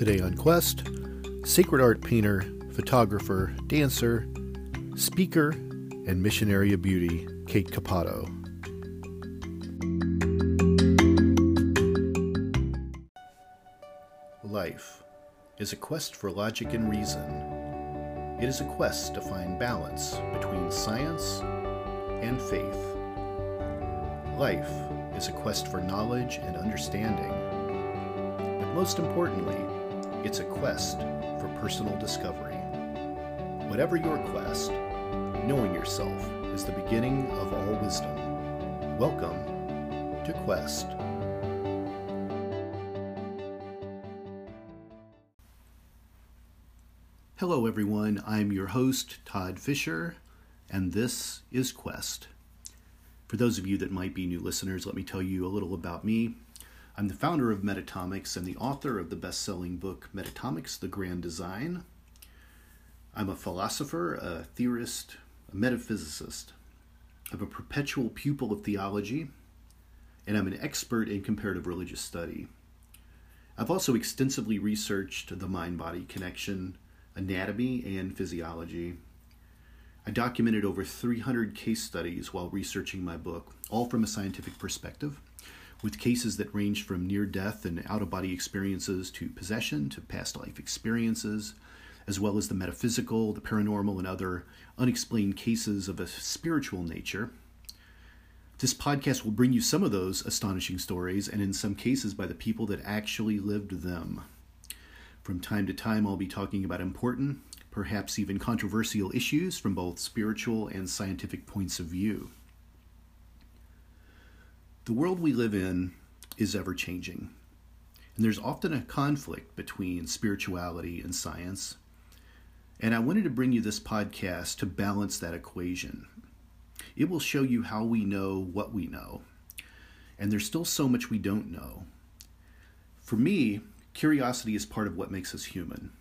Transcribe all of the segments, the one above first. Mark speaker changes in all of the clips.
Speaker 1: Today on Quest, sacred art painter, photographer, dancer, speaker, and missionary of beauty, Kate Capato. Life is a quest for logic and reason. It is a quest to find balance between science and faith. Life is a quest for knowledge and understanding. But most importantly, it's a quest for personal discovery. Whatever your quest, knowing yourself is the beginning of all wisdom. Welcome to Quest. Hello, everyone. I'm your host, Todd Fisher, and this is Quest. For those of you that might be new listeners, let me tell you a little about me. I'm the founder of Metatomics and the author of the best selling book, Metatomics The Grand Design. I'm a philosopher, a theorist, a metaphysicist. I'm a perpetual pupil of theology, and I'm an expert in comparative religious study. I've also extensively researched the mind body connection, anatomy, and physiology. I documented over 300 case studies while researching my book, all from a scientific perspective, with cases that range from near death and out of body experiences to possession to past life experiences, as well as the metaphysical, the paranormal, and other unexplained cases of a spiritual nature. This podcast will bring you some of those astonishing stories, and in some cases by the people that actually lived them. From time to time, I'll be talking about important, perhaps even controversial issues from both spiritual and scientific points of view. The world we live in is ever changing, and there's often a conflict between spirituality and science. And I wanted to bring you this podcast to balance that equation. It will show you how we know what we know, and there's still so much we don't know. For me, curiosity is part of what makes us human.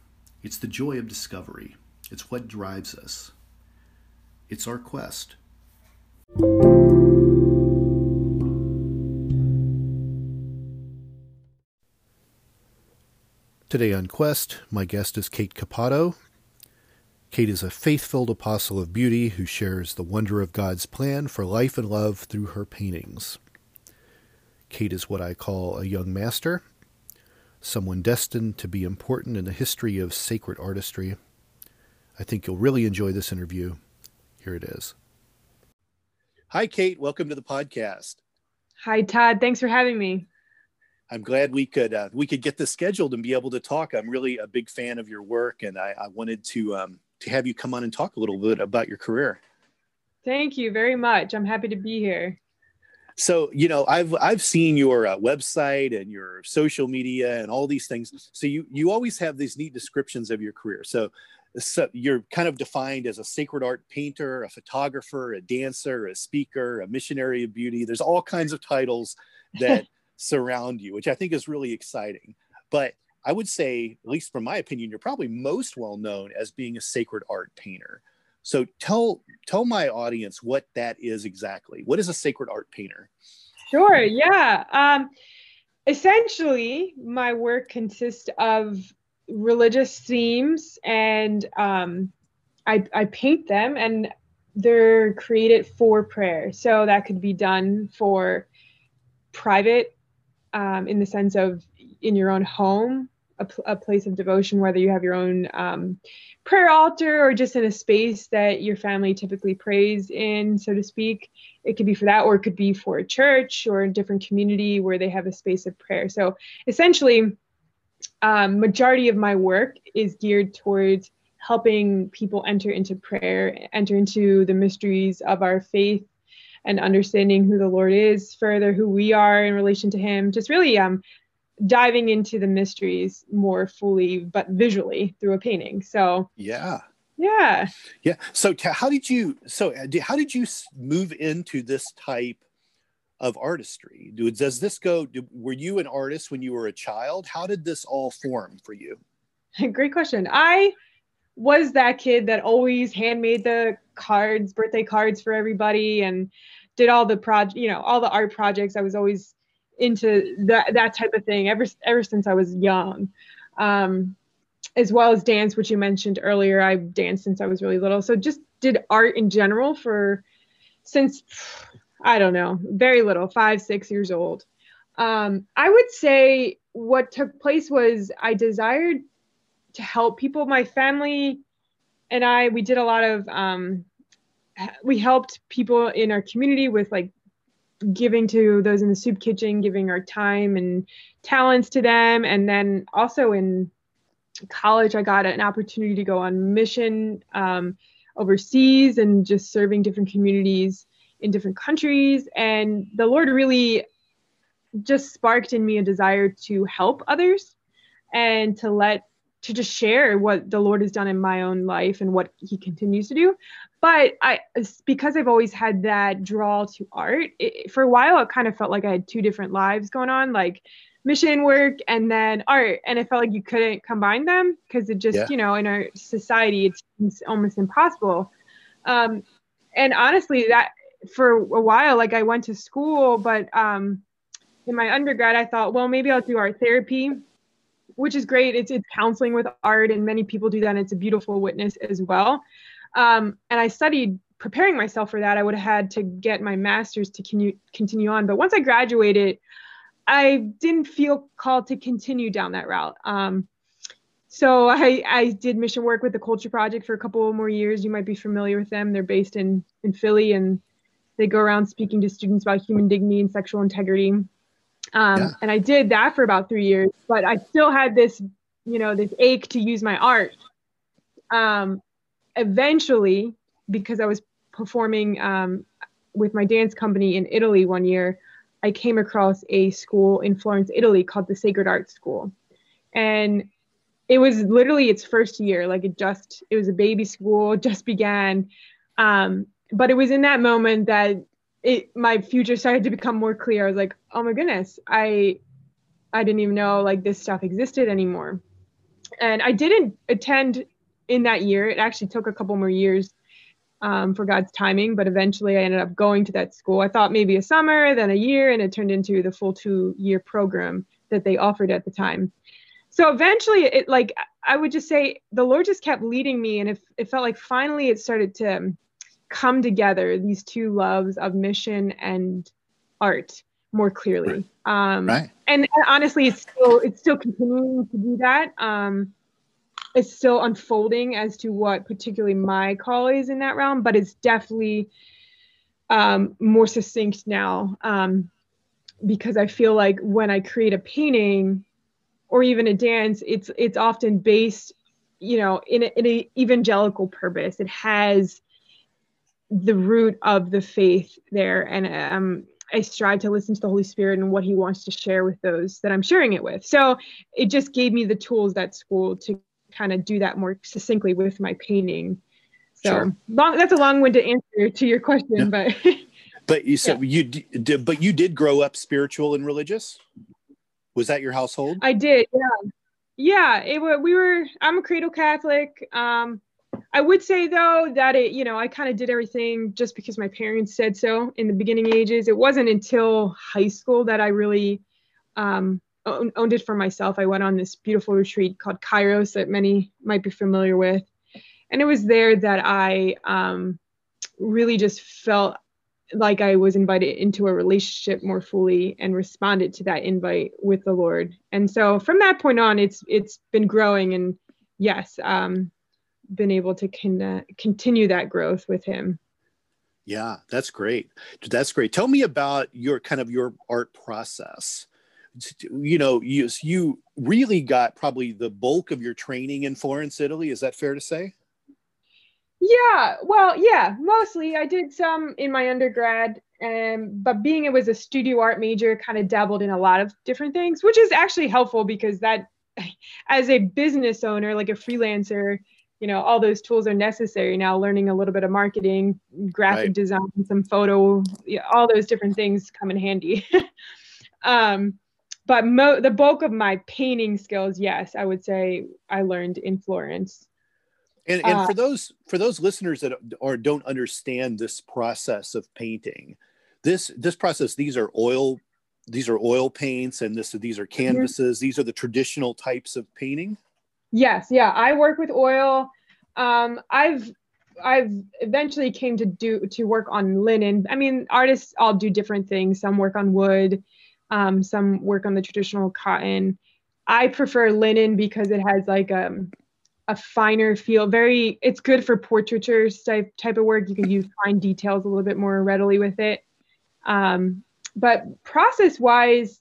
Speaker 1: It's the joy of discovery, it's what drives us. It's our quest. Today on Quest, my guest is Kate Capato. Kate is a faith filled apostle of beauty who shares the wonder of God's plan for life and love through her paintings. Kate is what I call a young master, someone destined to be important in the history of sacred artistry. I think you'll really enjoy this interview. Here it is. Hi, Kate. Welcome to the podcast.
Speaker 2: Hi, Todd. Thanks for having me.
Speaker 1: I'm glad we could uh, we could get this scheduled and be able to talk. I'm really a big fan of your work, and I, I wanted to um, to have you come on and talk a little bit about your career.
Speaker 2: Thank you very much. I'm happy to be here.
Speaker 1: So you know, I've I've seen your uh, website and your social media and all these things. So you you always have these neat descriptions of your career. So so you're kind of defined as a sacred art painter, a photographer, a dancer, a speaker, a missionary of beauty. There's all kinds of titles that surround you, which I think is really exciting. But I would say, at least from my opinion, you're probably most well known as being a sacred art painter. So tell tell my audience what that is exactly. What is a sacred art painter?
Speaker 2: Sure. Yeah. Um, essentially, my work consists of religious themes, and um, I, I paint them, and they're created for prayer. So that could be done for private um, in the sense of in your own home, a, a place of devotion, whether you have your own um, prayer altar or just in a space that your family typically prays in, so to speak. It could be for that, or it could be for a church or a different community where they have a space of prayer. So essentially, um, majority of my work is geared towards helping people enter into prayer, enter into the mysteries of our faith and understanding who the Lord is, further who we are in relation to Him, just really um, diving into the mysteries more fully, but visually through a painting. So
Speaker 1: yeah,
Speaker 2: yeah,
Speaker 1: yeah. So t- how did you? So uh, how did you move into this type? of artistry does this go were you an artist when you were a child how did this all form for you
Speaker 2: great question i was that kid that always handmade the cards, birthday cards for everybody, and did all the project, you know, all the art projects. I was always into that that type of thing ever ever since I was young. um, as well as dance, which you mentioned earlier. I've danced since I was really little. So just did art in general for since I don't know, very little, five, six years old. Um, I would say what took place was I desired to help people. My family and I, we did a lot of, um, we helped people in our community with like giving to those in the soup kitchen, giving our time and talents to them. And then also in college, I got an opportunity to go on mission um, overseas and just serving different communities in different countries. And the Lord really just sparked in me a desire to help others and to let to just share what the Lord has done in my own life and what He continues to do. But I, because I've always had that draw to art, it, for a while it kind of felt like I had two different lives going on, like mission work and then art, and it felt like you couldn't combine them because it just, yeah. you know, in our society it's, it's almost impossible. Um, and honestly, that for a while, like I went to school, but um, in my undergrad, I thought, well, maybe I'll do art therapy, which is great. It's it's counseling with art, and many people do that. And it's a beautiful witness as well. Um, and I studied preparing myself for that. I would have had to get my master's to continue continue on. But once I graduated, I didn't feel called to continue down that route. Um, so I, I did mission work with the Culture Project for a couple more years. You might be familiar with them. They're based in in Philly, and they go around speaking to students about human dignity and sexual integrity. Um, yeah. And I did that for about three years, but I still had this, you know, this ache to use my art. Um, eventually, because I was performing um, with my dance company in Italy one year, I came across a school in Florence, Italy called the Sacred Art School. And it was literally its first year. Like it just, it was a baby school, just began. Um, but it was in that moment that it my future started to become more clear. I was like, oh my goodness, I I didn't even know like this stuff existed anymore. And I didn't attend in that year. It actually took a couple more years um, for God's timing, but eventually I ended up going to that school. I thought maybe a summer, then a year, and it turned into the full two year program that they offered at the time. So eventually, it like I would just say the Lord just kept leading me, and it, it felt like finally it started to come together these two loves of mission and art more clearly right. um right. And, and, honestly it's still it's still continuing to do that um it's still unfolding as to what particularly my call is in that realm but it's definitely um more succinct now um because i feel like when i create a painting or even a dance it's it's often based you know in a, in a evangelical purpose. It has the root of the faith there. And um, i strive to listen to the holy spirit and what he wants to share with those that i'm sharing it with. So it just gave me the tools that school to kind of do that more succinctly with my painting so sure. long that's a long-winded answer to your question yeah. but
Speaker 1: but you said yeah. you did but you did grow up spiritual and religious was that your household
Speaker 2: i did yeah yeah it we were i'm a cradle catholic um I would say though that it, you know, I kind of did everything just because my parents said so in the beginning ages. It wasn't until high school that I really um, owned it for myself. I went on this beautiful retreat called Kairos that many might be familiar with. And it was there that I um, really just felt like I was invited into a relationship more fully and responded to that invite with the Lord. And so from that point on, it's it's been growing. And yes, um, been able to con- continue that growth with him.
Speaker 1: Yeah, that's great. That's great. Tell me about your kind of your art process. You know, you you really got probably the bulk of your training in Florence, Italy. Is that fair to say?
Speaker 2: Yeah, well, yeah, mostly. I did some in my undergrad, um, but being it was a studio art major, kind of dabbled in a lot of different things, which is actually helpful because that, as a business owner, like a freelancer, you know all those tools are necessary now learning a little bit of marketing graphic right. design some photo all those different things come in handy um, but mo- the bulk of my painting skills yes i would say i learned in florence.
Speaker 1: And, and uh, for those for those listeners that or don't understand this process of painting this this process these are oil these are oil paints and this these are mm-hmm. canvases. These are the traditional types of painting?
Speaker 2: Yes yeah i work with oil. Um, i've i've eventually came to do to work on linen. I mean artists all do different things. Some work on wood um, some work on the traditional cotton i prefer linen because it has like um, a finer feel very it's good for portraiture type type of work you can use fine details a little bit more readily with it um, but process wise,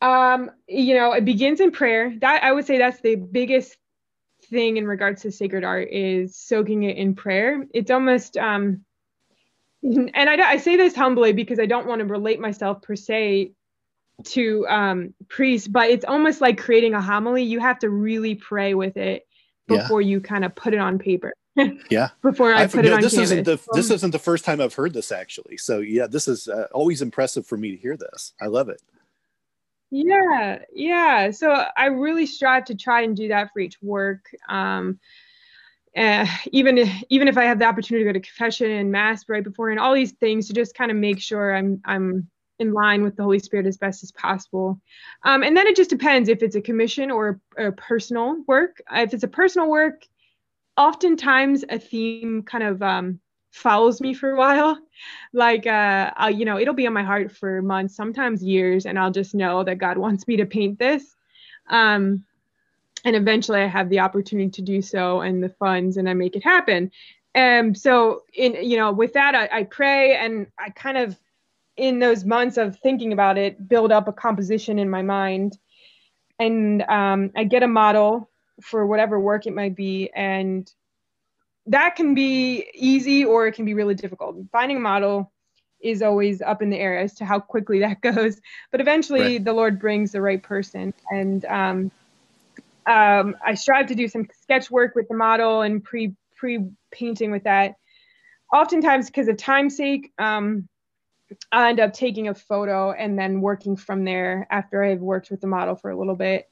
Speaker 2: um, you know, it begins in prayer. That I would say that's the biggest thing in regards to sacred art is soaking it in prayer. It's almost, um, and I, I say this humbly because I don't want to relate myself per se to um, priests, but it's almost like creating a homily. You have to really pray with it before yeah. you kind of put it on paper.
Speaker 1: yeah.
Speaker 2: Before I I've, put no, it on
Speaker 1: this
Speaker 2: canvas.
Speaker 1: isn't the this isn't the first time I've heard this actually. So yeah, this is uh, always impressive for me to hear this. I love it.
Speaker 2: Yeah, yeah. So I really strive to try and do that for each work. Um, uh, even if, even if I have the opportunity to go to confession and mass right before and all these things to just kind of make sure I'm I'm in line with the Holy Spirit as best as possible. Um, and then it just depends if it's a commission or a personal work. If it's a personal work, oftentimes a theme kind of um, follows me for a while. Like, uh, I'll, you know, it'll be on my heart for months, sometimes years, and I'll just know that God wants me to paint this. Um, and eventually I have the opportunity to do so and the funds and I make it happen. And so in, you know, with that, I, I pray and I kind of, in those months of thinking about it, build up a composition in my mind. And um, I get a model for whatever work it might be. And that can be easy or it can be really difficult. Finding a model is always up in the air as to how quickly that goes. But eventually right. the lord brings the right person. And um, um, i strive to do some sketch work with the model and pre pre painting with that. Oftentimes because of time's sake um, i end up taking a photo and then working from there after i've worked with the model for a little bit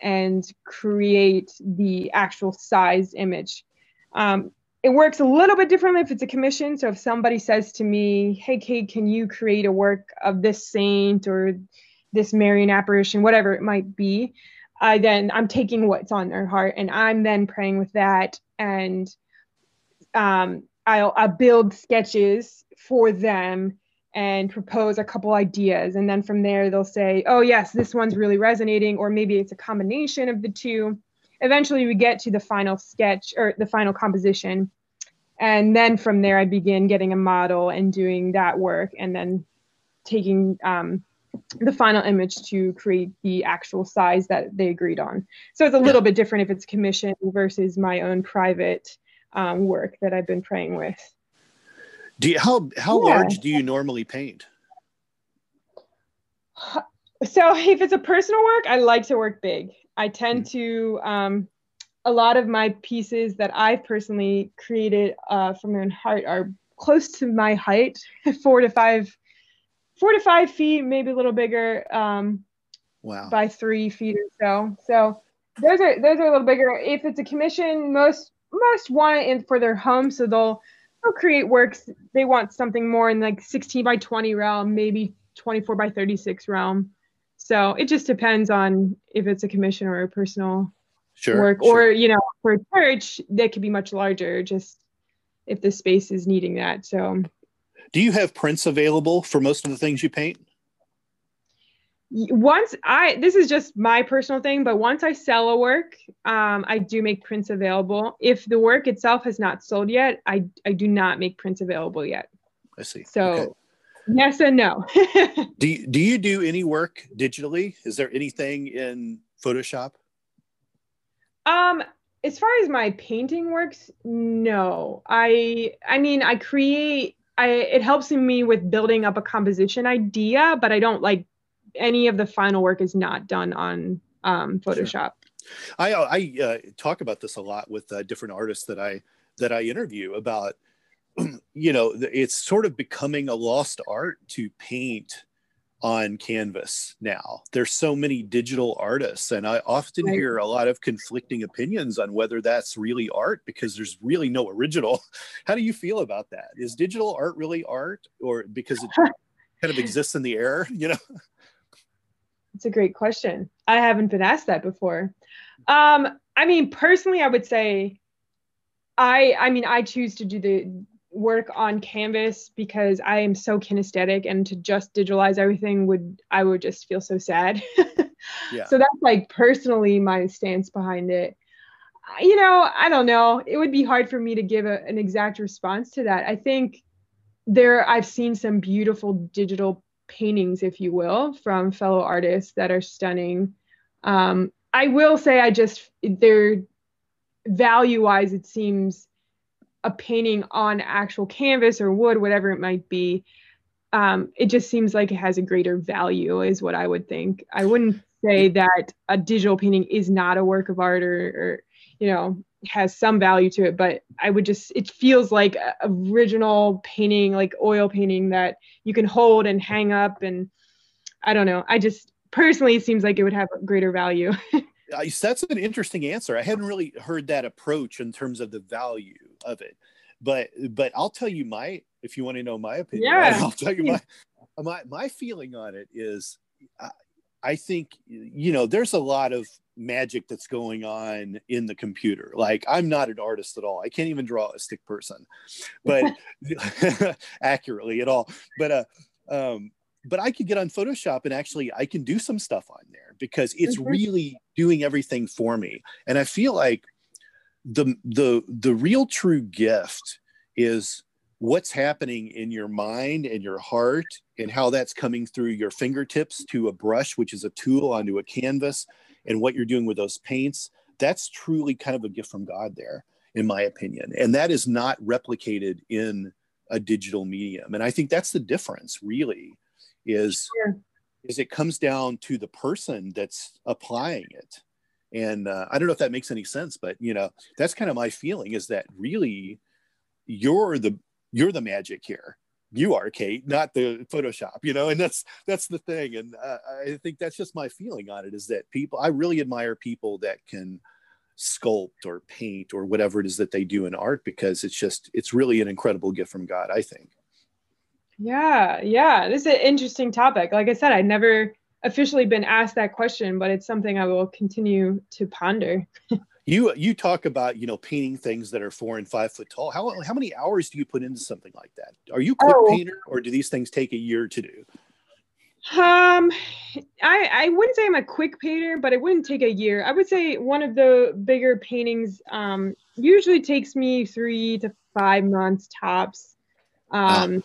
Speaker 2: and create the actual size image. Um, it works a little bit differently if it's a commission. So if somebody says to me, "Hey, Kate, can you create a work of this saint or this Marian apparition, whatever it might be," I then I'm taking what's on their heart and I'm then praying with that, and um, I'll, I'll build sketches for them and propose a couple ideas. And then from there, they'll say, oh, yes, this one's really resonating, or maybe it's a combination of the two. Eventually, we get to the final sketch or the final composition. And then from there, I begin getting a model and doing that work, and then taking um, the final image to create the actual size that they agreed on. So it's a little bit different if it's commissioned versus my own private um, work that I've been praying with.
Speaker 1: Do you, how how yeah. large do you normally paint?
Speaker 2: So if it's a personal work, I like to work big. I tend mm to um, a lot of my pieces that I've personally created uh, from my own heart are close to my height, four to five, four to five feet, maybe a little bigger. Um,
Speaker 1: wow.
Speaker 2: By three feet or so. So those are those are a little bigger. If it's a commission, most most want it in for their home, so they'll create works they want something more in like 16 by 20 realm maybe 24 by 36 realm. So it just depends on if it's a commission or a personal
Speaker 1: sure,
Speaker 2: work.
Speaker 1: sure.
Speaker 2: or you know for a church that could be much larger just if the space is needing that so.
Speaker 1: Do you have prints available for most of the things you paint
Speaker 2: once I this is just my personal thing, but once I sell a work, um, I do make prints available. If the work itself has not sold yet, I I do not make prints available yet.
Speaker 1: I see.
Speaker 2: So okay. yes and no.
Speaker 1: do you, do you do any work digitally? Is there anything in Photoshop?
Speaker 2: Um, as far as my painting works, no. I I mean I create I it helps me with building up a composition idea, but I don't like any of the final work is not done on um, Photoshop. Sure.
Speaker 1: I I uh, talk about this a lot with uh, different artists that I that I interview about. You know, it's sort of becoming a lost art to paint on canvas now. There's so many digital artists, and I often right. hear a lot of conflicting opinions on whether that's really art because there's really no original. How do you feel about that? Is digital art really art, or because it kind of exists in the air, you know?
Speaker 2: It's a great question. I haven't been asked that before. Um, I mean, personally, I would say I I mean, I choose to do the work on canvas because I am so kinesthetic and to just digitalize everything would I would just feel so sad. yeah. So that's like personally my stance behind it. You know, I don't know. It would be hard for me to give a, an exact response to that. I think there I've seen some beautiful digital paintings, if you will, from fellow artists that are stunning. Um, I will say I just they're value wise, it seems a painting on actual canvas or wood, whatever it might be, um, it just seems like it has a greater value, is what I would think. I wouldn't say that a digital painting is not a work of art or, or you know, has some value to it, but I would just, it feels like a original painting, like oil painting that you can hold and hang up. And I don't know. I just personally, it seems like it would have greater value.
Speaker 1: Uh, that's an interesting answer. I hadn't really heard that approach in terms of the value of it, but but I'll tell you my if you want to know my opinion. Yeah. I'll tell you my my my feeling on it is. I, I think you know there's a lot of magic that's going on in the computer. Like I'm not an artist at all. I can't even draw a stick person, but accurately at all. But uh, um, but I could get on Photoshop and actually I can do some stuff on there because it's mm-hmm. really doing everything for me. And I feel like the the the real true gift is what's happening in your mind and your heart and how that's coming through your fingertips to a brush which is a tool onto a canvas and what you're doing with those paints that's truly kind of a gift from god there in my opinion. And that is not replicated in a digital medium. And i think that's the difference really is sure. is it comes down to the person that's applying it. And uh, i don't know if that makes any sense but you know that's kind of my feeling is that really you're the you're the magic here you are kate not the photoshop you know and that's that's the thing and uh, i think that's just my feeling on it is that people i really admire people that can sculpt or paint or whatever it is that they do in art because it's just it's really an incredible gift from god i think
Speaker 2: yeah, yeah. This is an interesting topic. Like I said, I'd never officially been asked that question, but it's something I will continue to ponder.
Speaker 1: you you talk about you know painting things that are four and five foot tall. How how many hours do you put into something like that? Are you a quick oh. painter, or do these things take a year to do?
Speaker 2: Um, I I wouldn't say I'm a quick painter, but it wouldn't take a year. I would say one of the bigger paintings um usually takes me three to five months tops. Ah. Um.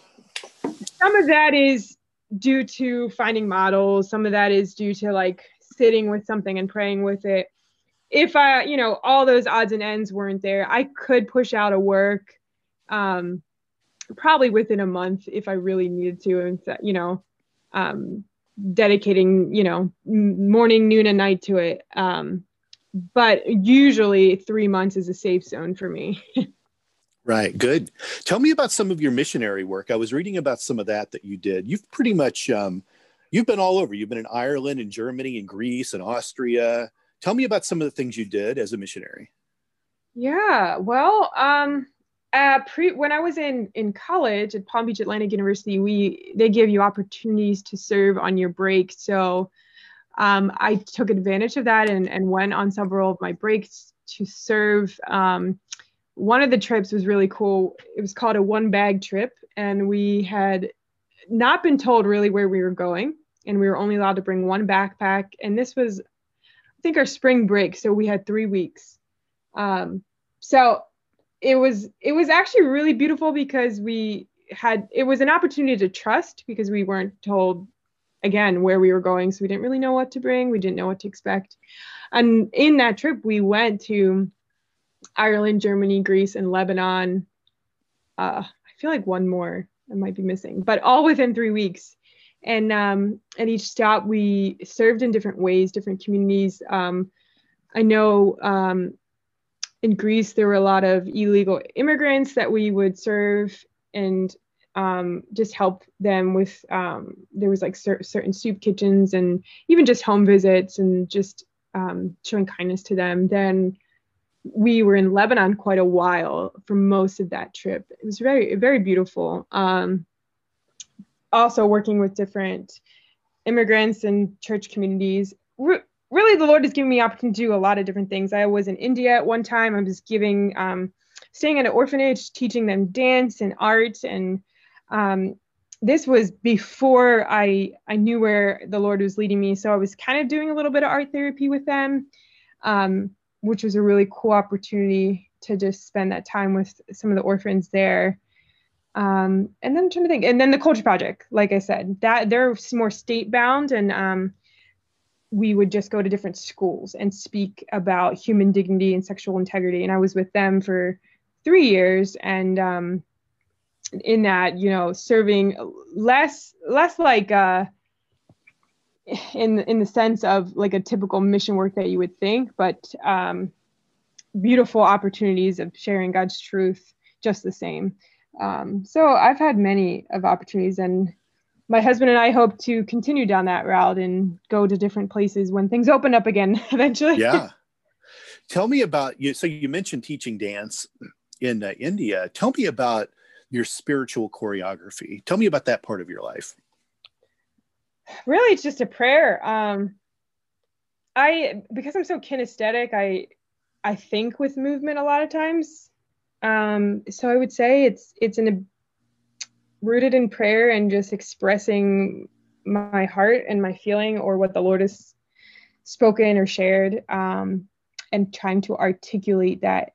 Speaker 2: Some of that is due to finding models some of that is due to like sitting with something and praying with it if i you know all those odds and ends weren't there i could push out a work um probably within a month if i really needed to and you know um dedicating you know morning noon and night to it um but usually three months is a safe zone for me
Speaker 1: Right. Good. Tell me about some of your missionary work. I was reading about some of that that you did. You've pretty much um, you've been all over. You've been in Ireland and Germany and Greece and Austria. Tell me about some of the things you did as a missionary.
Speaker 2: Yeah. Well, um, uh, pre when I was in in college at Palm Beach Atlantic University, we they give you opportunities to serve on your break. So um, I took advantage of that and and went on several of my breaks to serve. Um, one of the trips was really cool. It was called a one bag trip, and we had not been told really where we were going, and we were only allowed to bring one backpack. And this was, think, our spring break, so we had three weeks. Um, so it was it was actually really beautiful because we had it was an opportunity to trust because we weren't told again where we were going, so we didn't really know what to bring. We didn't know what to expect. And in that trip, we went to Ireland, Germany, Greece, and Lebanon. Uh, I feel like one more I might be missing, but all within three weeks. And um, at each stop, we served in different ways, different communities. Um, I know um, in Greece there were a lot of illegal immigrants that we would serve and um, just help them with. Um, there was like cer- certain soup kitchens and even just home visits and just um, showing kindness to them. Then we were in Lebanon quite a while for most of that trip. It was very, very beautiful. Um, also working with different immigrants and church communities. Re- really, the Lord has given me opportunity to do a lot of different things. I was in India at one time. I was giving, um, staying at an orphanage, teaching them dance and art, and um, this was before I I knew where the Lord was leading me. So I was kind of doing a little bit of art therapy with them, um, which was a really cool opportunity to just spend that time with some of the orphans there. Um, and then I'm trying to think, and then the culture project, like I said, that they're more state bound, and um, we would just go to different schools and speak about human dignity and sexual integrity. And I was with them for three years, and um, in that, you know, serving less less like uh, in in the sense of like a typical mission work that you would think, but um, beautiful opportunities of sharing God's truth just the same. Um, so I've had many of opportunities, and my husband and I hope to continue down that route and go to different places when things open up again eventually.
Speaker 1: Yeah. Tell me about you. So you mentioned teaching dance in uh, India. Tell me about your spiritual choreography. Tell me about that part of your life.
Speaker 2: Really, it's just a prayer. Um, I because I'm so kinesthetic, I I think with movement a lot of times. Um, so I would say it's it's in a, rooted in prayer and just expressing my heart and my feeling or what the Lord has spoken or shared, um, and trying to articulate that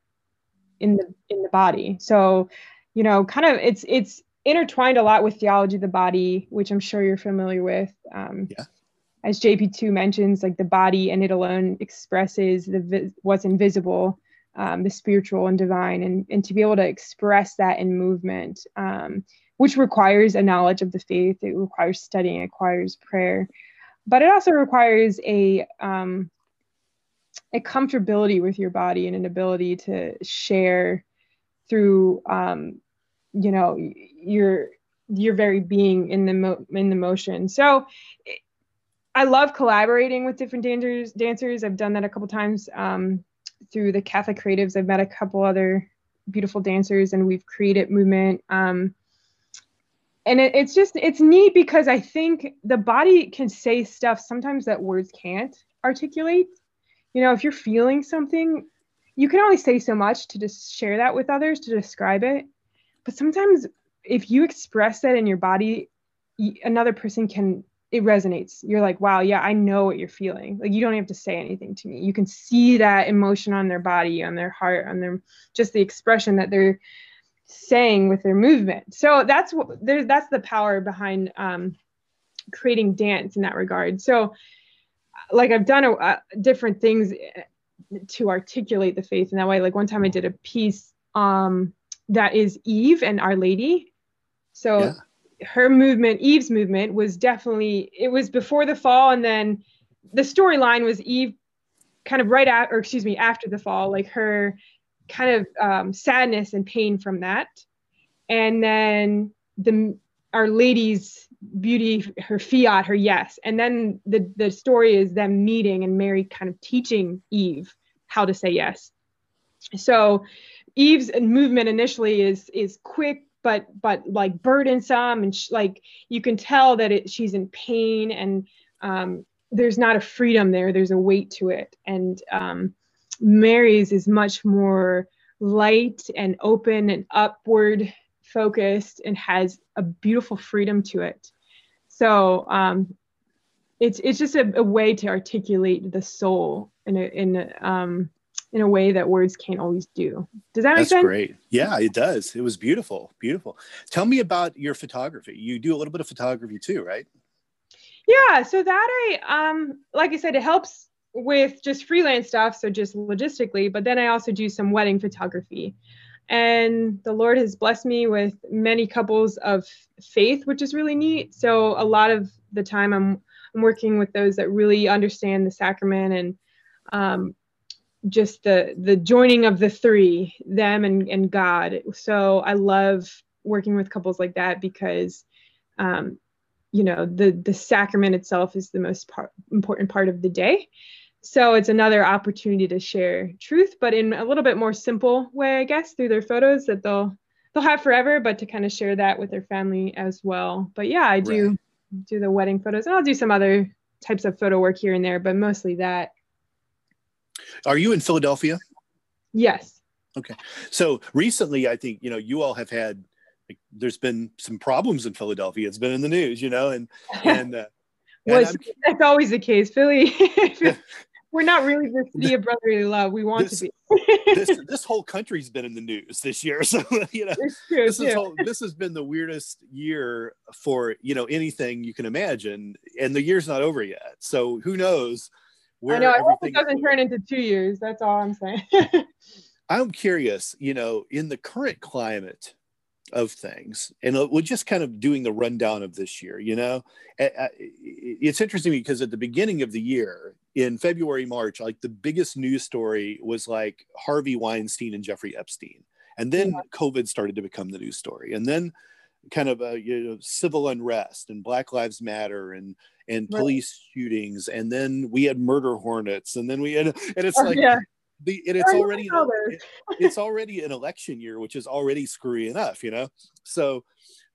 Speaker 2: in the in the body. So, you know, kind of it's it's intertwined a lot with theology of the body, which I'm sure you're familiar with. Um, yeah as JP2 mentions, like the body and it alone expresses the what's invisible, um, the spiritual and divine, and and to be able to express that in movement, um, which requires a knowledge of the faith. It requires studying. It requires prayer, but it also requires a um, a comfortability with your body and an ability to share through um, you know your your very being in the mo- in the motion. So I love collaborating with different dancers. Dancers, I've done that a couple times um, through the Catholic Creatives. I've met a couple other beautiful dancers, and we've created movement. Um, and it, it's just it's neat because I think the body can say stuff sometimes that words can't articulate. You know, if you're feeling something, you can only say so much to just share that with others to describe it. But sometimes if you express that in your body, another person can it resonates. You're like, wow, yeah, I know what you're feeling. Like you don't have to say anything to me. You can see that emotion on their body, on their heart, on their just the expression that they're saying with their movement. So that's what there's that's the power behind um, creating dance in that regard. So like I've done a, a, different things eh, to articulate the faith in that way. Like one time I did a piece um, that is Eve and Our Lady. So yeah her movement, Eve's movement, was definitely it was before the fall, and then the storyline was Eve kind of right at, or excuse me, after the fall, like her kind of um, sadness and pain from that, and then the Our Lady's beauty, her fiat, her yes, and then the the story is them meeting and Mary kind of teaching Eve how to say yes. So Eve's movement initially is is quick but but like burdensome and sh- like you can tell that it, she's in pain and um, there's not a freedom there. There's a weight to it. And um, mary's is much more light and open and upward focused and has a beautiful freedom to it. So um, it's it's just a, a, way to articulate the soul in a in a, um, in a way that words can't always do. Does that make sense?
Speaker 1: That's great. Yeah, it does. It was beautiful. Beautiful. Tell me about your photography. You do a little bit of photography too, right?
Speaker 2: Yeah. So that I, um, like I said, it helps with just freelance stuff. So just logistically, but then I also do some wedding photography. And the Lord has blessed me with many couples of faith, which is really neat. So a lot of the time I'm, I'm working with those that really understand the sacrament and um, just the the joining of the three them and and god so i love working with couples like that because um you know the the sacrament itself is the most part, important part of the day so it's another opportunity to share truth but in a little bit more simple way i guess through their photos that they'll they'll have forever, but to kind of share that with their family as well. But yeah, I do right. do the wedding photos, and I'll do some other types of photo work here and there, but mostly that.
Speaker 1: Are you in Philadelphia?
Speaker 2: Yes.
Speaker 1: Okay. So recently, I think you know you all have had. Like, there's been some problems in Philadelphia. It's been in the news, you know, and and. Uh,
Speaker 2: was that's always the case. Philly, we're not really the city of brotherly love. We want this, to
Speaker 1: be. this, this whole country's been in the news this year, so you know true, this, is whole, this has been the weirdest year for you know anything you can imagine, and the year's not over yet. So who knows?
Speaker 2: Where I know. I hope it doesn't turn into two years. That's all I'm saying.
Speaker 1: I'm curious. You know, in the current climate, of things and uh, we're just kind of doing the rundown of this year you know it's interesting because at the beginning of the year in february march like the biggest news story was like harvey weinstein and jeffrey epstein and then yeah. covid started to become the news story and then kind of a you know civil unrest and black lives matter and and right. police shootings and then we had murder hornets and then we had and it's oh, like yeah the and it's already it, it's already an election year, which is already screwy enough, you know. So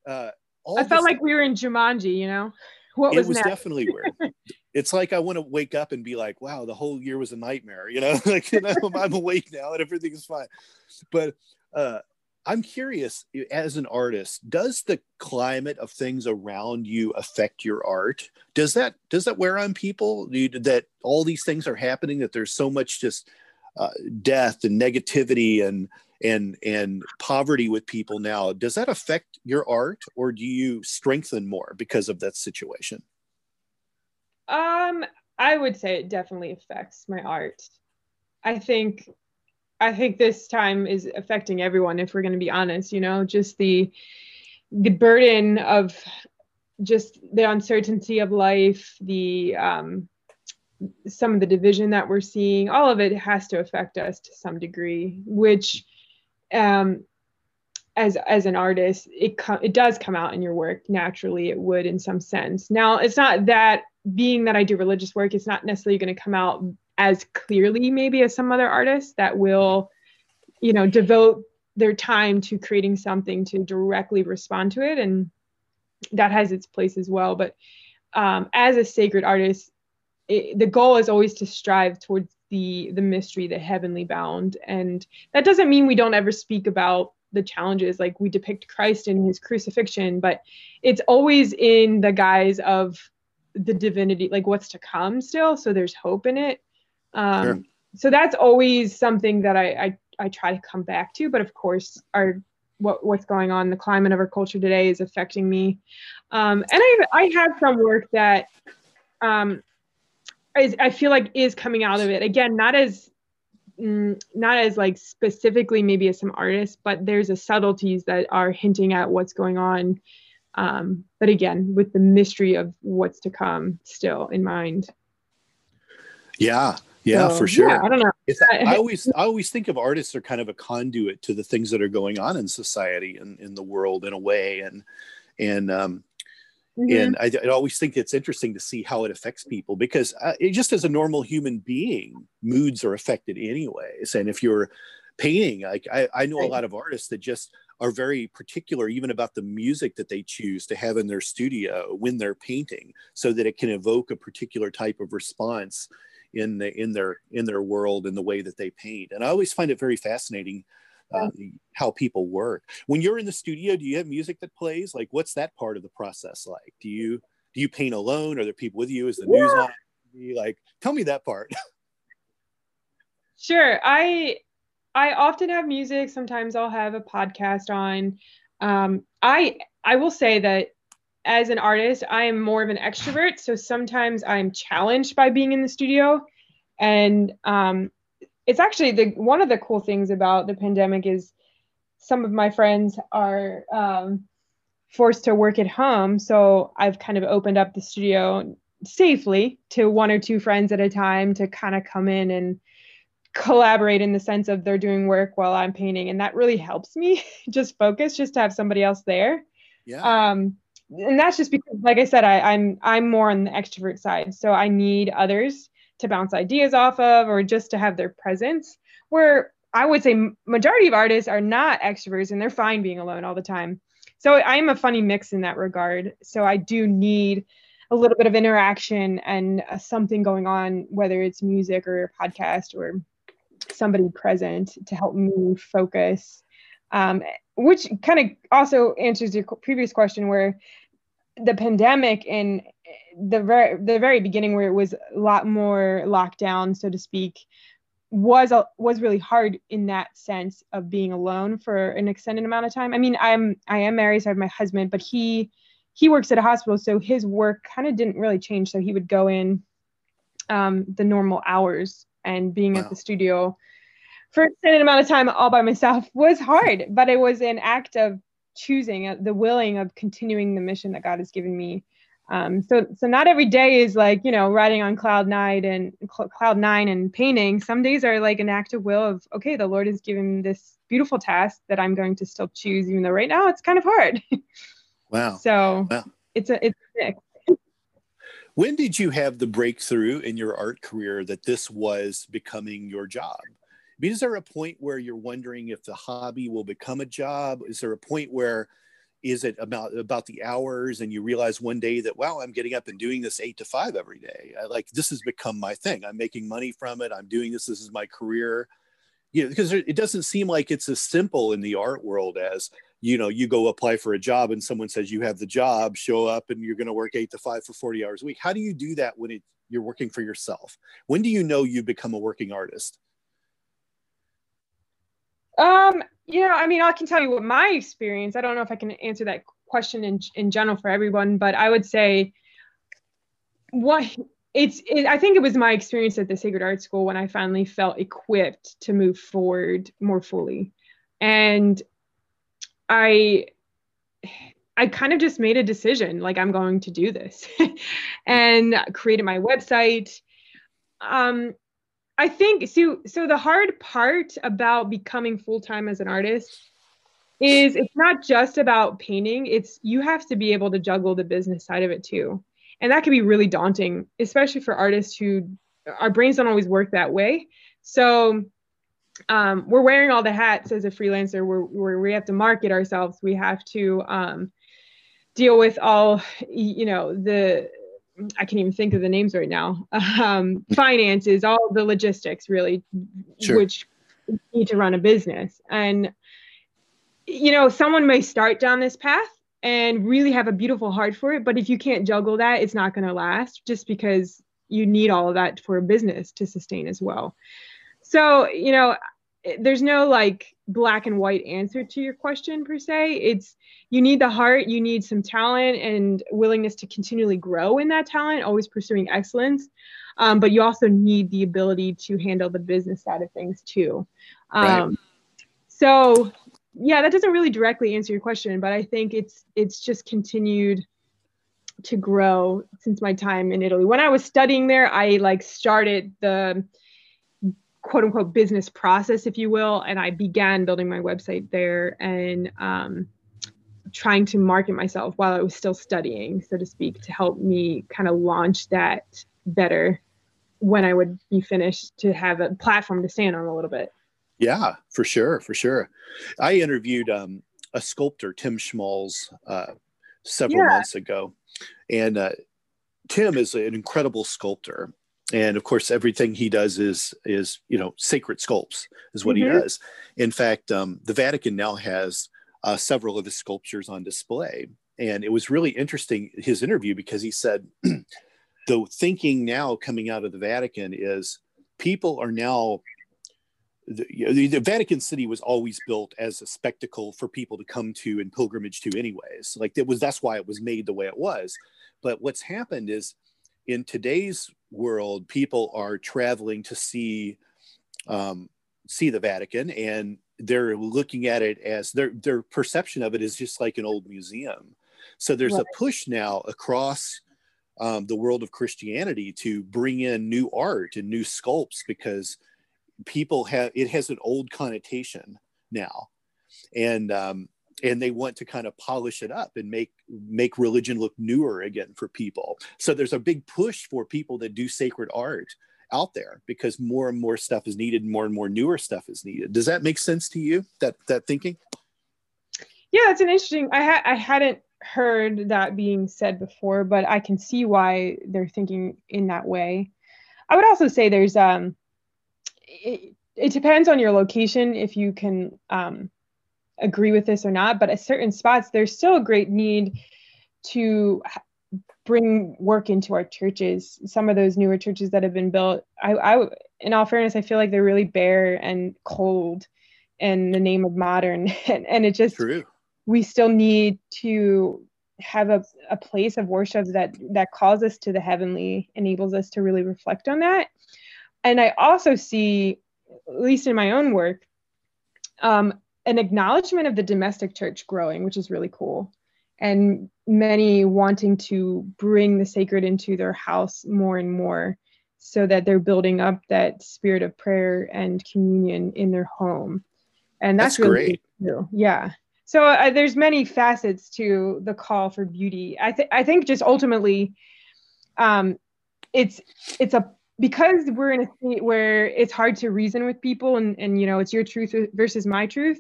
Speaker 1: uh,
Speaker 2: I felt like we were in Jumanji, you know.
Speaker 1: What was it was definitely weird. it's like I want to wake up and be like, "Wow, the whole year was a nightmare," you know. like you know, I'm awake now and everything is fine. But uh, I'm curious, as an artist, does the climate of things around you affect your art? Does that does that wear on people? You, that all these things are happening? That there's so much just uh, death and negativity and and and poverty with people now does that affect your art or do you strengthen more because of that situation
Speaker 2: um i would say it definitely affects my art i think i think this time is affecting everyone if we're going to be honest you know just the the burden of just the uncertainty of life the um some of the division that we're seeing, all of it has to affect us to some degree, which um, as as an artist, it com- it does come out in your work naturally. It would in some sense. Now, it's not that being that I do religious work, it's not necessarily going to come out as clearly maybe as some other artists that will, you know, devote their time to creating something to directly respond to it, and that has its place as well. But um, as a sacred artist, it, the goal is always to strive towards the the mystery, the heavenly bound, and that doesn't mean we don't ever speak about the challenges like we depict Christ in his crucifixion, but it's always in the guise of the divinity, like what's to come still. So there's hope in it. Um, sure. So that's always something that I, I I try to come back to. But of course, our what what's going on, the climate of our culture today is affecting me. Um, and I I have some work that um, is, I feel like is coming out of it again, not as mm, not as like specifically maybe as some artists, but there's a subtleties that are hinting at what's going on. Um, but again, with the mystery of what's to come still in mind.
Speaker 1: Yeah, yeah, so, for sure.
Speaker 2: Yeah, I don't know.
Speaker 1: I always I always think of artists are kind of a conduit to the things that are going on in society and in the world in a way, and and um, Mm-hmm. And I, I, always think it's interesting to see how it affects people because uh, it, just as a normal human being, moods are affected anyways. And if you're painting, like I, I know a lot of artists that just are very particular even about the music that they choose to have in their studio when they're painting so that it can evoke a particular type of response in the in their in their world in the way that they paint and i always find it very fascinating uh, how people work. When you're in the studio, do you have music that plays? Like, what's that part of the process like? Do you do you paint alone? Are there people with you? Is the news on? Like, tell me that part.
Speaker 2: Sure. I I often have music. Sometimes I'll have a podcast on. Um, I I will say that as an artist, I am more of an extrovert. So sometimes I'm challenged by being in the studio, and um, it's actually the one of the cool things about the pandemic is some of my friends are um, forced to work at home. So i've kind of opened up the studio safely to one or two friends at a time to kind of come in and collaborate in the sense of they're doing work while i'm painting. And that really helps me just focus just to have somebody else there.
Speaker 1: Yeah. Um
Speaker 2: and that's just because like i said I, i'm i'm more on the extrovert side so i need others to bounce ideas off of or just to have their presence where I would say majority of artists are not extroverts and they're fine being alone all the time. So I'm a funny mix in that regard. So I do need a little bit of interaction and uh, something going on, whether it's music or a podcast or somebody present to help me focus. Um, which kind of also answers your previous question, where the pandemic and the very the very beginning, where it was a lot more lockdown, so to speak, was a, was really hard in that sense of being alone for an extended amount of time. I mean, I'm I am married, so I have my husband, but he he works at a hospital, so his work kind of didn't really change. So he would go in um, the normal hours, and being wow. at the studio for an extended amount of time all by myself was hard, but it was an act of choosing, uh, the willing of continuing the mission that God has given me. Um, so, so not every day is like you know riding on cloud nine and cl- cloud nine and painting. Some days are like an act of will of okay, the Lord has given me this beautiful task that I'm going to still choose, even though right now it's kind of hard.
Speaker 1: Wow.
Speaker 2: so wow. it's a it's a mix.
Speaker 1: When did you have the breakthrough in your art career that this was becoming your job? Mean, is there a point where you're wondering if the hobby will become a job? Is there a point where is it about about the hours and you realize one day that wow i'm getting up and doing this eight to five every day. I, like this has become my thing. I'm making money from it. I'm doing this. This is my career. You know because it doesn't seem like it's as simple in the art world as you know you go apply for a job and someone says you have the job show up and you're going to work eight to five for 40 hours a week. How do you do that when it, you're working for yourself? When do you know you become a working artist
Speaker 2: um know i mean i can tell you what my experience i don't know if i can answer that question in, in general for everyone but i would say what it's it, i think it was my experience at the sacred art school when i finally felt equipped to move forward more fully and I I kind of just made a decision like I'm going to do this and created my website. Um, I think so so the hard part about becoming full-time as an artist is it's not just about painting, it's you have to be able to juggle the business side of it too. And that can be really daunting, especially for artists who our brains don't always work that way. So um, we're wearing all the hats as a freelancer where, where we have to market ourselves we have to um, deal with all you know the i can't even think of the names right now. Um, finances all the logistics really sure. which need to run a business. And you know someone may start down this path and really have a beautiful heart for it but if you can't juggle that it's not going to last just because you need all of that for a business to sustain as well. So you know there's no like black and white answer to your question per se. It's you need the heart you need some talent and willingness to continually grow in that talent always pursuing excellence. Um, but you also need the ability to handle the business side of things too. Um, right. so yeah that doesn't really directly answer your question but i think it's it's just continued to grow since my time in italy. When i was studying there i like started the quote unquote business process, if you will. And I began building my website there and um, trying to market myself while I was still studying, so to speak, to help me kind of launch that better when I would be finished to have a platform to stand on a little bit.
Speaker 1: Yeah, for sure, for sure. I interviewed um, a sculptor, Tim Schmalz, uh, several yeah. months ago, and uh, Tim is an incredible sculptor, and of course everything he does is is you know sacred sculpts is what mm-hmm. he does in fact um, the vatican now has uh, several of his sculptures on display and it was really interesting his interview because he said the thinking now coming out of the vatican is people are now the, the, Vatican City was always built as a spectacle for people to come to and pilgrimage to, anyways. Like it was that's why it was made the way it was. But what's happened is in today's world, people are traveling to see um, see the Vatican, and they're looking at it as their their perception of it is just like an old museum. So there's right. a push now across um, the world of Christianity to bring in new art and new sculpts because people have it has an old connotation now, and um, and they want to kind of polish it up and make make religion look newer again for people. So there's a big push for people that do sacred art out there because more and more stuff is needed more and more newer stuff is needed. Does that make sense to you that that thinking?
Speaker 2: Yeah it's an interesting i had i hadn't heard that being said before but i can see why they're thinking in that way. I would also say there's um it, it depends on your location if you can um agree with this or not but at certain spots there's still a great need to bring work into our churches. Some of those newer churches that have been built, I, I in all fairness, I feel like they're really bare and cold in the name of modern, and, and it just
Speaker 1: True.
Speaker 2: we still need to have a, a place of worship that that calls us to the heavenly, enables us to really reflect on that. And I also see, at least in my own work, um, an acknowledgement of the domestic church growing, which is really cool and many wanting to bring the sacred into their house more and more so that they're building up that spirit of prayer and communion in their home. And that's, that's really great. too. yeah. So uh, there's many facets to the call for beauty. I think i think just ultimately um it's it's a because we're in a state where it's hard to reason with people and and you know it's your truth versus my truth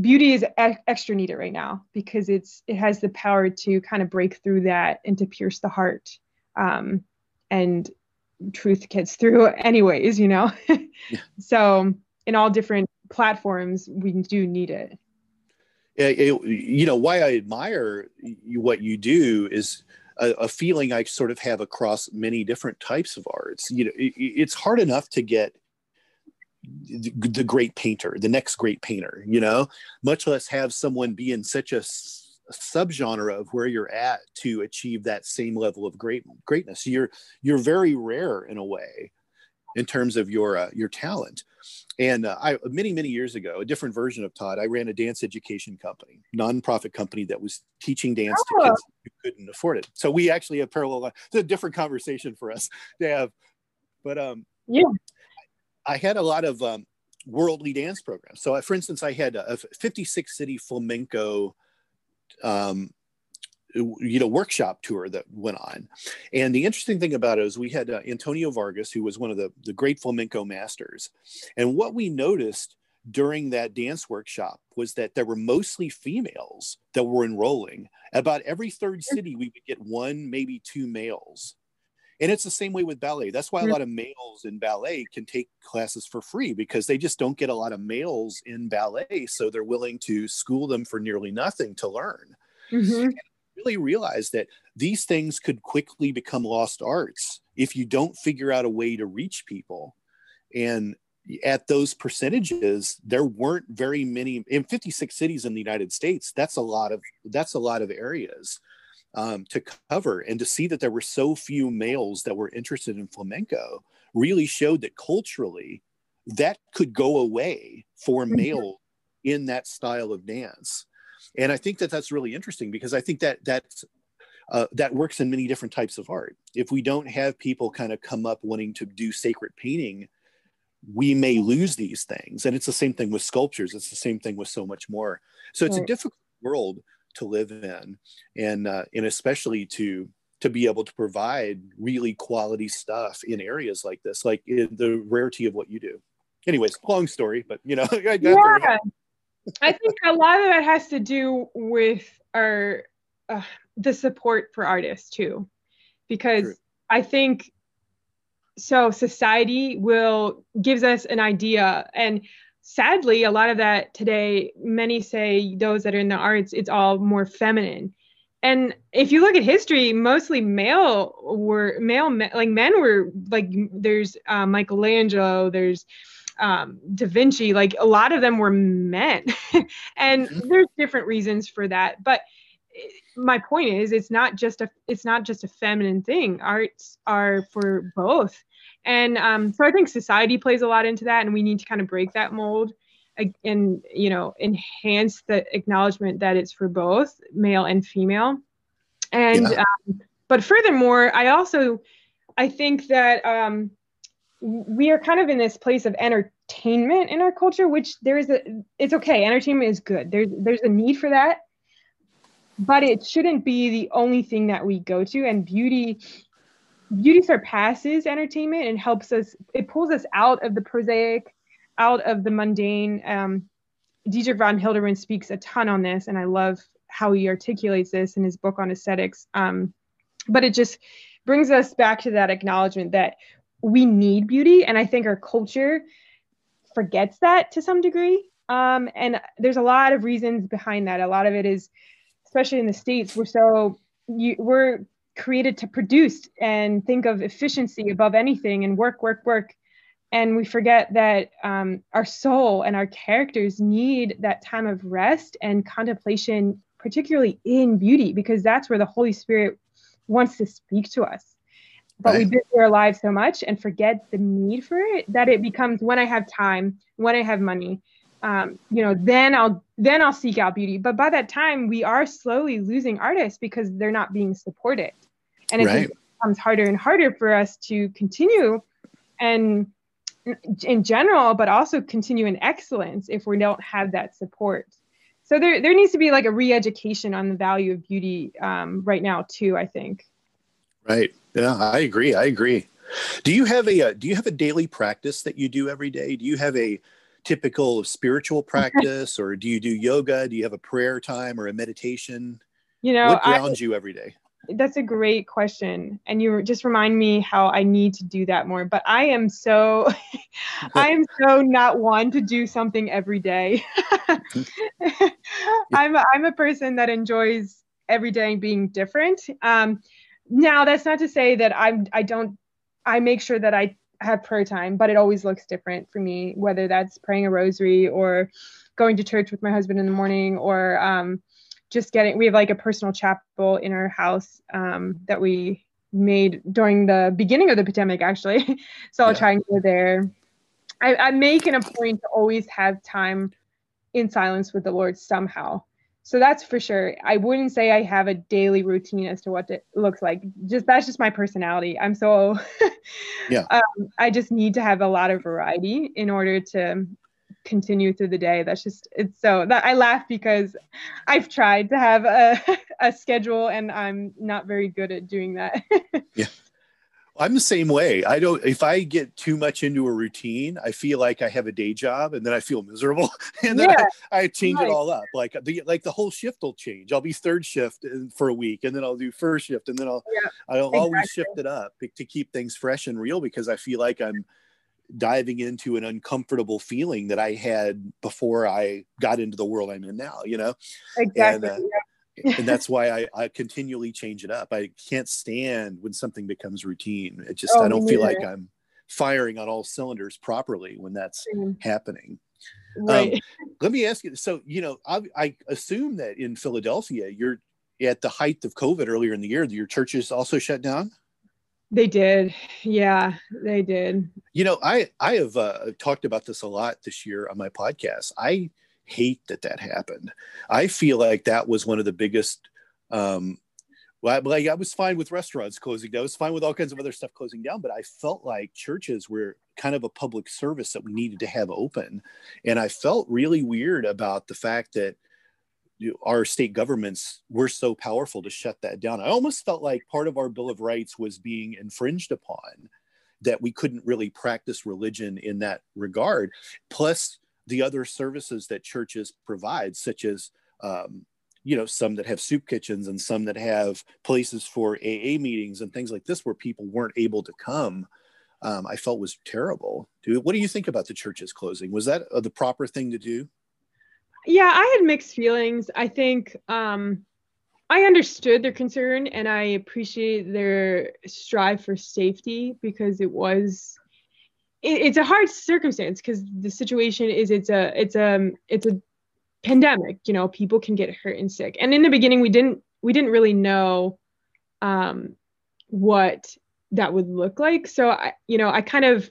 Speaker 2: beauty is extra needed right now because it's it has the power to kind of break through that and to pierce the heart um, and truth gets through anyways you know yeah. so in all different platforms we do need it
Speaker 1: you know why i admire what you do is a, a, feeling i sort of have across many different types of arts. You know it, it's hard enough to get the, the great painter, the next great painter, you know, much less have someone be in such a, subgenre of where you're at to achieve that same level of great greatness. You're you're very rare in a way in terms of your uh, your talent. And uh, I many many years ago, a different version of Todd, I ran a dance education company, nonprofit company that was teaching dance oh. to kids who couldn't afford it. So we actually have parallel. It's a different conversation for us to have, but um,
Speaker 2: yeah,
Speaker 1: I had a lot of um, worldly dance programs. So, for instance, I had a 56 city flamenco, um, you know, workshop tour that went on. And the interesting thing about it is we had uh, Antonio Vargas, who was one of the, the great flamenco masters. And what we noticed during that dance workshop was that there were mostly females that were enrolling. About every third city, we would get one, maybe two males. And it's the same way with ballet. That's why a lot of males in ballet can take classes for free because they just don't get a lot of males in ballet. So they're willing to school them for nearly nothing to learn. Mm-hmm. Really realize that these things could quickly become lost arts if you don't figure out a way to reach people. And at those percentages, there weren't very many in 56 cities in the United States. That's a lot of that's a lot of areas um, to cover and to see that there were so few males that were interested in flamenco really showed that culturally that could go away for mm-hmm. male in that style of dance and i think that that's really interesting because i think that that's uh, that works in many different types of art. If we don't have people kind of come up wanting to do sacred painting we may lose these things. And it's the same thing with sculptures. It's the same thing with so much more. So it's right. a difficult world to live in and uh, and especially to to be able to provide really quality stuff in areas like this like the rarity of what you do. Anyways long story but you know
Speaker 2: yeah. I think a lot of that has to do with our uh, the support for artists too because True. i think so society will gives us an idea and sadly, a lot of that today, many say those that are in the arts, it's all more feminine. And if you look at history, mostly male were male, like men were like, there's uh, Michelangelo, there's um, Da Vinci, like a lot of them were men. and mm-hmm. there's different reasons for that. But eh, my point is it's not just a it's not just a feminine thing arts are for both and um, so i think society plays a lot into that and we need to kind of break that mold and you know enhance the acknowledgement that it's for both male and female and yeah. um, but furthermore i also i think that um, we are kind of in this place of entertainment in our culture which there is a it's okay. Entertainment is good. There's there's a need for that. But it shouldn't be the only thing that we go to. And beauty beauty surpasses entertainment and helps us it pulls us out of the prosaic out of the mundane. Um, dietrich von hildebrand speaks a ton on this and i love how he articulates this in his book on aesthetics. Um, but it just brings us back to that acknowledgement that we need beauty and i think our culture forgets that to some degree um, and there's a lot of reasons behind that a lot of it is especially in the states we're so you, we're created to produce and think of efficiency above anything and work, work, work. And we forget that um, our soul and our characters need that time of rest and contemplation, particularly in beauty, because that's where the Holy Spirit wants to speak to us. But right. we busy our lives so much and forget the need for it that it becomes when I have time, when I have money, um, you know, then I'll then I'll seek out beauty. But by that time, we are slowly losing artists because they're not being supported and it right. becomes harder and harder for us to continue and in general but also continue in excellence if we don't have that support so there, there needs to be like a re-education on the value of beauty um, right now too i think
Speaker 1: right. Yeah i agree i agree. Do you have a, uh, do you have a daily practice that you do every day? Do you have a typical spiritual practice or do you do yoga? Do you have a prayer time or a meditation?
Speaker 2: You know
Speaker 1: what grounds I, you every day?
Speaker 2: That's a great question and you just remind me how i need to do that more but i am so i am so not one to do something every day. I'm a, i'm a person that enjoys every day being different. Um now that's not to say that i'm i don't i make sure that i have prayer time but it always looks different for me whether that's praying a rosary or going to church with my husband in the morning or um just getting we have like a personal chapel in our house um, that we made during the beginning of the pandemic actually. So i'll try and go there. I, i'm making a point to always have time in silence with the lord somehow so that's for sure i wouldn't say i have a daily routine as to what it looks like just that's just my personality i'm so yeah um, i just need to have a lot of variety in order to continue through the day. That's just it's so that I laugh because I've tried to have a, a schedule and I'm not very good at doing that.
Speaker 1: yeah. I'm the same way. I don't if I get too much into a routine, I feel like I have a day job and then I feel miserable. and then yeah, I, I, change it all up. Like the like the whole shift will change. I'll be third shift for a week and then I'll do first shift and then I'll yeah, I'll exactly. always shift it up to keep things fresh and real because I feel like I'm diving into an uncomfortable feeling that I had before I got into the world I'm in now, you know?
Speaker 2: Exactly.
Speaker 1: And, uh, and that's why I, I continually change it up. I can't stand when something becomes routine. It just, oh, I don't feel like I'm firing on all cylinders properly when that's mm. happening. Right. Um, let me ask you. So, you know, I, I assume that in Philadelphia, you're at the height of COVID earlier in the year, your churches also shut down.
Speaker 2: They did. Yeah, they did.
Speaker 1: You know, I I have uh, talked about this a lot this year on my podcast. I hate that that happened. I feel like that was one of the biggest um well, like I was fine with restaurants closing down. I was fine with all kinds of other stuff closing down, but I felt like churches were kind of a public service that we needed to have open. And I felt really weird about the fact that our state governments were so powerful to shut that down. I almost felt like part of our Bill of Rights was being infringed upon, that we couldn't really practice religion in that regard. Plus, the other services that churches provide, such as um, you know some that have soup kitchens and some that have places for AA meetings and things like this, where people weren't able to come. Um, I felt was terrible. Dude, what do you think about the churches closing? Was that the proper thing to do?
Speaker 2: yeah i had mixed feelings i think um i understood their concern and i appreciate their strive for safety because it was it, it's a hard circumstance because the situation is it's a it's a it's a pandemic you know people can get hurt and sick and in the beginning we didn't we didn't really know um what that would look like so i you know i kind of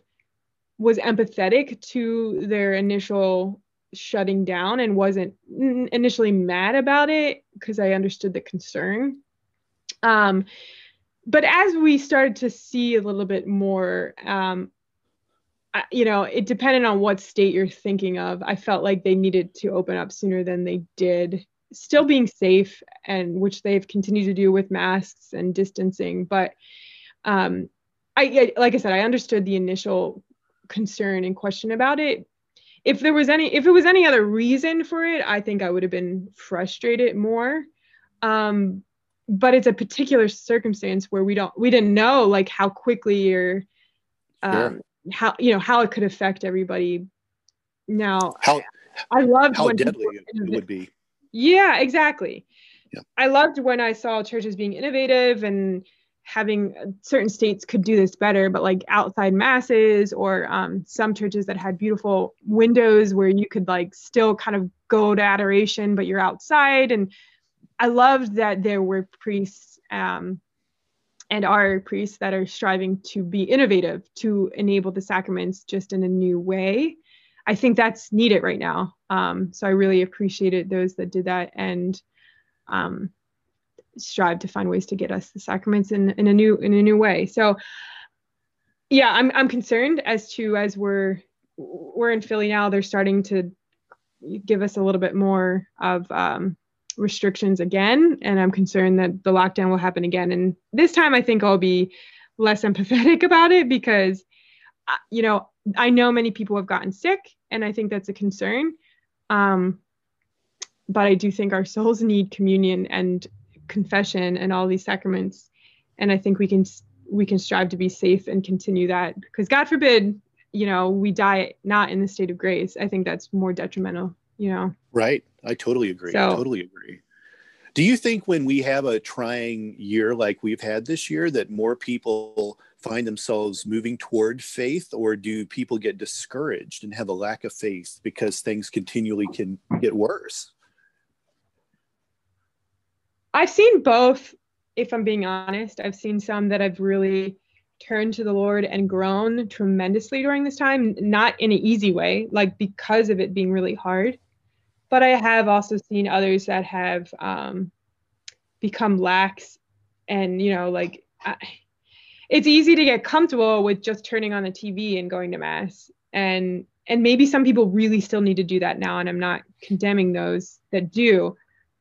Speaker 2: was empathetic to their initial shutting down and wasn't initially mad about it because I understood the concern. Um, but as we started to see a little bit more, um, you know, it depended on what state you're thinking of. I felt like they needed to open up sooner than they did, still being safe, and which they've continued to do with masks and distancing. But um, I like I said, I understood the initial concern and question about it. If there was any, if it was any other reason for it, I think I would have been frustrated more. Um, but it's a particular circumstance where we don't, we didn't know like how quickly or um, sure. How you know how it could affect everybody. Now,
Speaker 1: how
Speaker 2: I loved
Speaker 1: how deadly it would be.
Speaker 2: Yeah, exactly. Yeah. I loved when I saw churches being innovative and having uh, certain states could do this better, but like outside masses or um, some churches that had beautiful windows where you could like still kind of go to adoration, but you're outside. And I loved that there were priests um, and are priests that are striving to be innovative to enable the sacraments just in a new way. I think that's needed right now. Um, so I really appreciated those that did that. And um, strive to find ways to get us the sacraments in, in a new in a new way. So yeah, I'm I'm concerned as to as we're we're in Philly now, they're starting to give us a little bit more of um, restrictions again, and I'm concerned that the lockdown will happen again. And this time, I think I'll be less empathetic about it because, uh, you know, I know many people have gotten sick, and I think that's a concern. Um, but I do think our souls need communion and confession and all these sacraments and i think we can we can strive to be safe and continue that because god forbid you know we die not in the state of grace i think that's more detrimental you know
Speaker 1: right. I totally agree. So, I totally agree. Do you think when we have a trying year like we've had this year that more people find themselves moving toward faith or do people get discouraged and have a lack of faith because things continually can get worse?
Speaker 2: I've seen both, if I'm being honest. I've seen some that i've really turned to the Lord and grown tremendously during this time, not in an easy way, like because of it being really hard. But I have also seen others that have um, become lax and, you know, like I, it's easy to get comfortable with just turning on the TV and going to mass. And and maybe some people really still need to do that now and I'm not condemning those that do.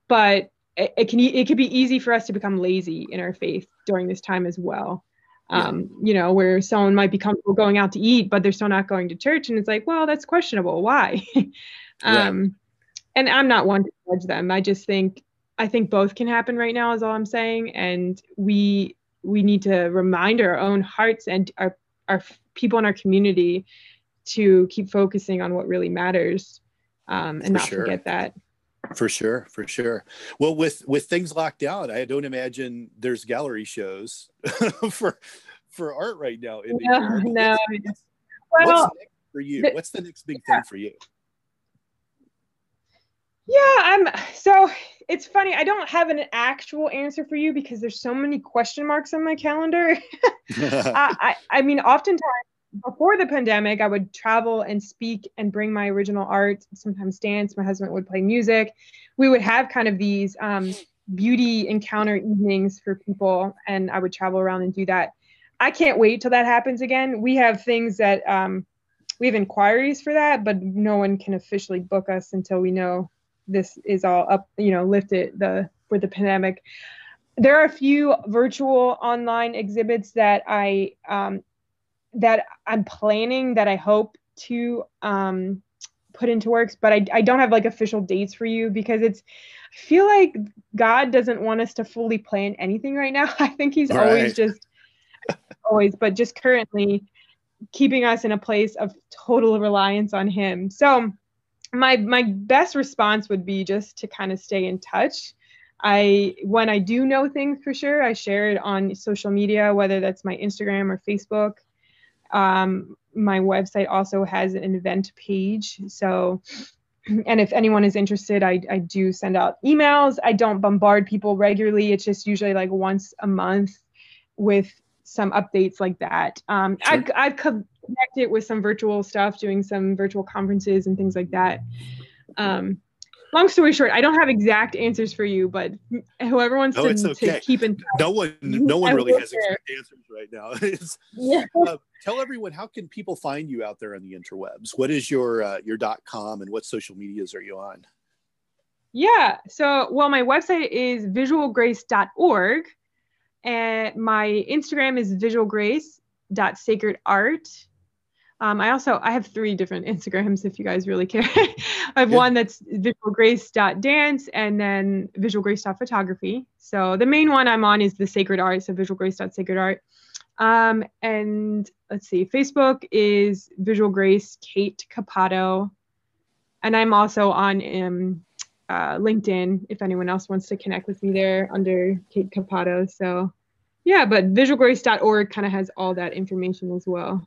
Speaker 2: But it, it can it could be easy for us to become lazy in our faith during this time as well. Um, you know, where someone might be comfortable going out to eat, but they're still not going to church, and it's like, well, that's questionable. Why? um. And I'm not one to judge them. I just think I think both can happen right now. Is all I'm saying, and we we need to remind our own hearts and our our people in our community to keep focusing on what really matters um, and for not sure. forget that
Speaker 1: for sure for sure well with with things locked down i don't imagine there's gallery shows for for art right now in
Speaker 2: no, no.
Speaker 1: What's, well, next for you what's the next big yeah. thing for you
Speaker 2: yeah i'm so it's funny i don't have an actual answer for you because there's so many question marks on my calendar I, I i mean oftentimes before the pandemic, I would travel and speak and bring my original art, sometimes dance. My husband would play music. We would have kind of these um, beauty encounter evenings for people, and I would travel around and do that. I can't wait till that happens again. We have things that um, we have inquiries for that, but no one can officially book us until we know this is all up, you know, lifted the for the pandemic. There are a few virtual online exhibits that I um, that I'm planning that I hope to um, put into works, but I, I don't have like official dates for you because it's, I feel like God doesn't want us to fully plan anything right now. I think He's right. always just, always, but just currently keeping us in a place of total reliance on Him. So, my my best response would be just to kind of stay in touch. I when I do know things for sure, I share it on social media, whether that's my Instagram or Facebook. Um, my website also has an event page. So, and if anyone is interested, I, I do send out emails. I don't bombard people regularly. It's just usually like once a month with some updates like that. Um, sure. I've, I've connected with some virtual stuff, doing some virtual conferences and things like that. Um, long story short, I don't have exact answers for you, but whoever wants no, to, okay. to, keep in touch,
Speaker 1: no one, no one really has exact answers right now. yeah. Uh, tell everyone how can people find you out there on the interwebs? What is your uh, your dot com and what social medias are you on?
Speaker 2: Yeah. So, well, my website is visualgrace.org. and my Instagram is visualgrace.sacredart. Um, I also I have three different Instagrams if you guys really care. I have yeah. one that's visualgrace.dance and then visualgrace.photography. So the main one I'm on is the sacred art, so visualgrace.sacredart. Um, and let's see, Facebook is Visual Grace Kate Capato. And I'm also on um, uh, LinkedIn if anyone else wants to connect with me there under Kate Capato. So yeah, but visualgrace.org kind of has all that information as well.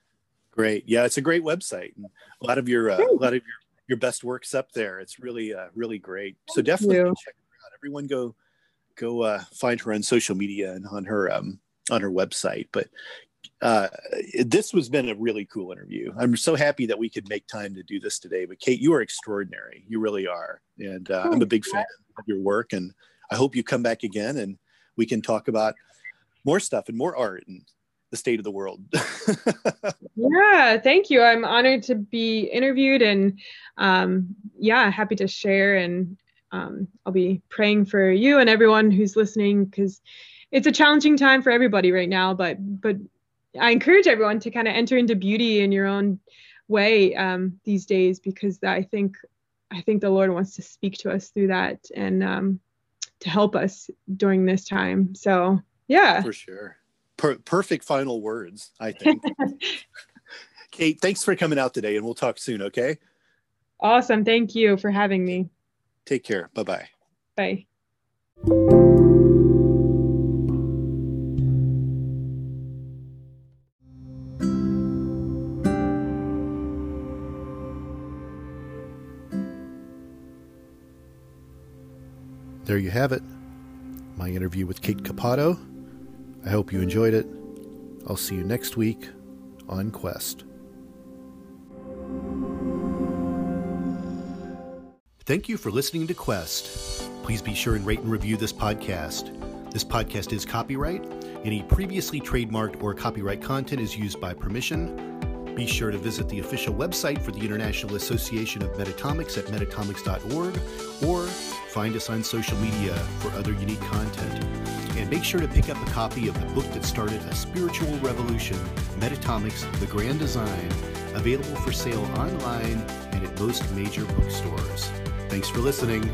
Speaker 1: Great. Yeah, it's a great website. And a lot of your uh, a lot of your your best works up there. It's really uh, really great. So definitely check her out. Everyone go go uh, find her on social media and on her um, on her website. But uh, this has been a really cool interview. I'm so happy that we could make time to do this today. But Kate, you are extraordinary. You really are, and uh, I'm a big fan of your work. And I hope you come back again and we can talk about more stuff and more art and the state of the world.
Speaker 2: yeah, thank you. I'm honored to be interviewed and um, yeah, happy to share. And um, I'll be praying for you and everyone who's listening because it's a challenging time for everybody right now. But but I encourage everyone to kind of enter into beauty in your own way um, these days because I think I think the Lord wants to speak to us through that and um, to help us during this time. So yeah,
Speaker 1: for sure per- perfect final words, I think. Kate, thanks for coming out today, and we'll talk soon, okay?
Speaker 2: Awesome. Thank you for having me.
Speaker 1: Take care. Bye-bye.
Speaker 2: Bye.
Speaker 1: There you have it. My interview with Kate Capato. I hope you enjoyed it. I'll see you next week on Quest. Thank you for listening to Quest. Please be sure and rate and review this podcast. This podcast is copyright. Any previously trademarked or copyright content is used by permission. Be sure to visit the official website for the International Association of Metatomics at metatomics.org or find us on social media for other unique content. And make sure to pick up a copy of the book that started a spiritual revolution, Metatomics The Grand Design, available for sale online and at most major bookstores. Thanks for listening.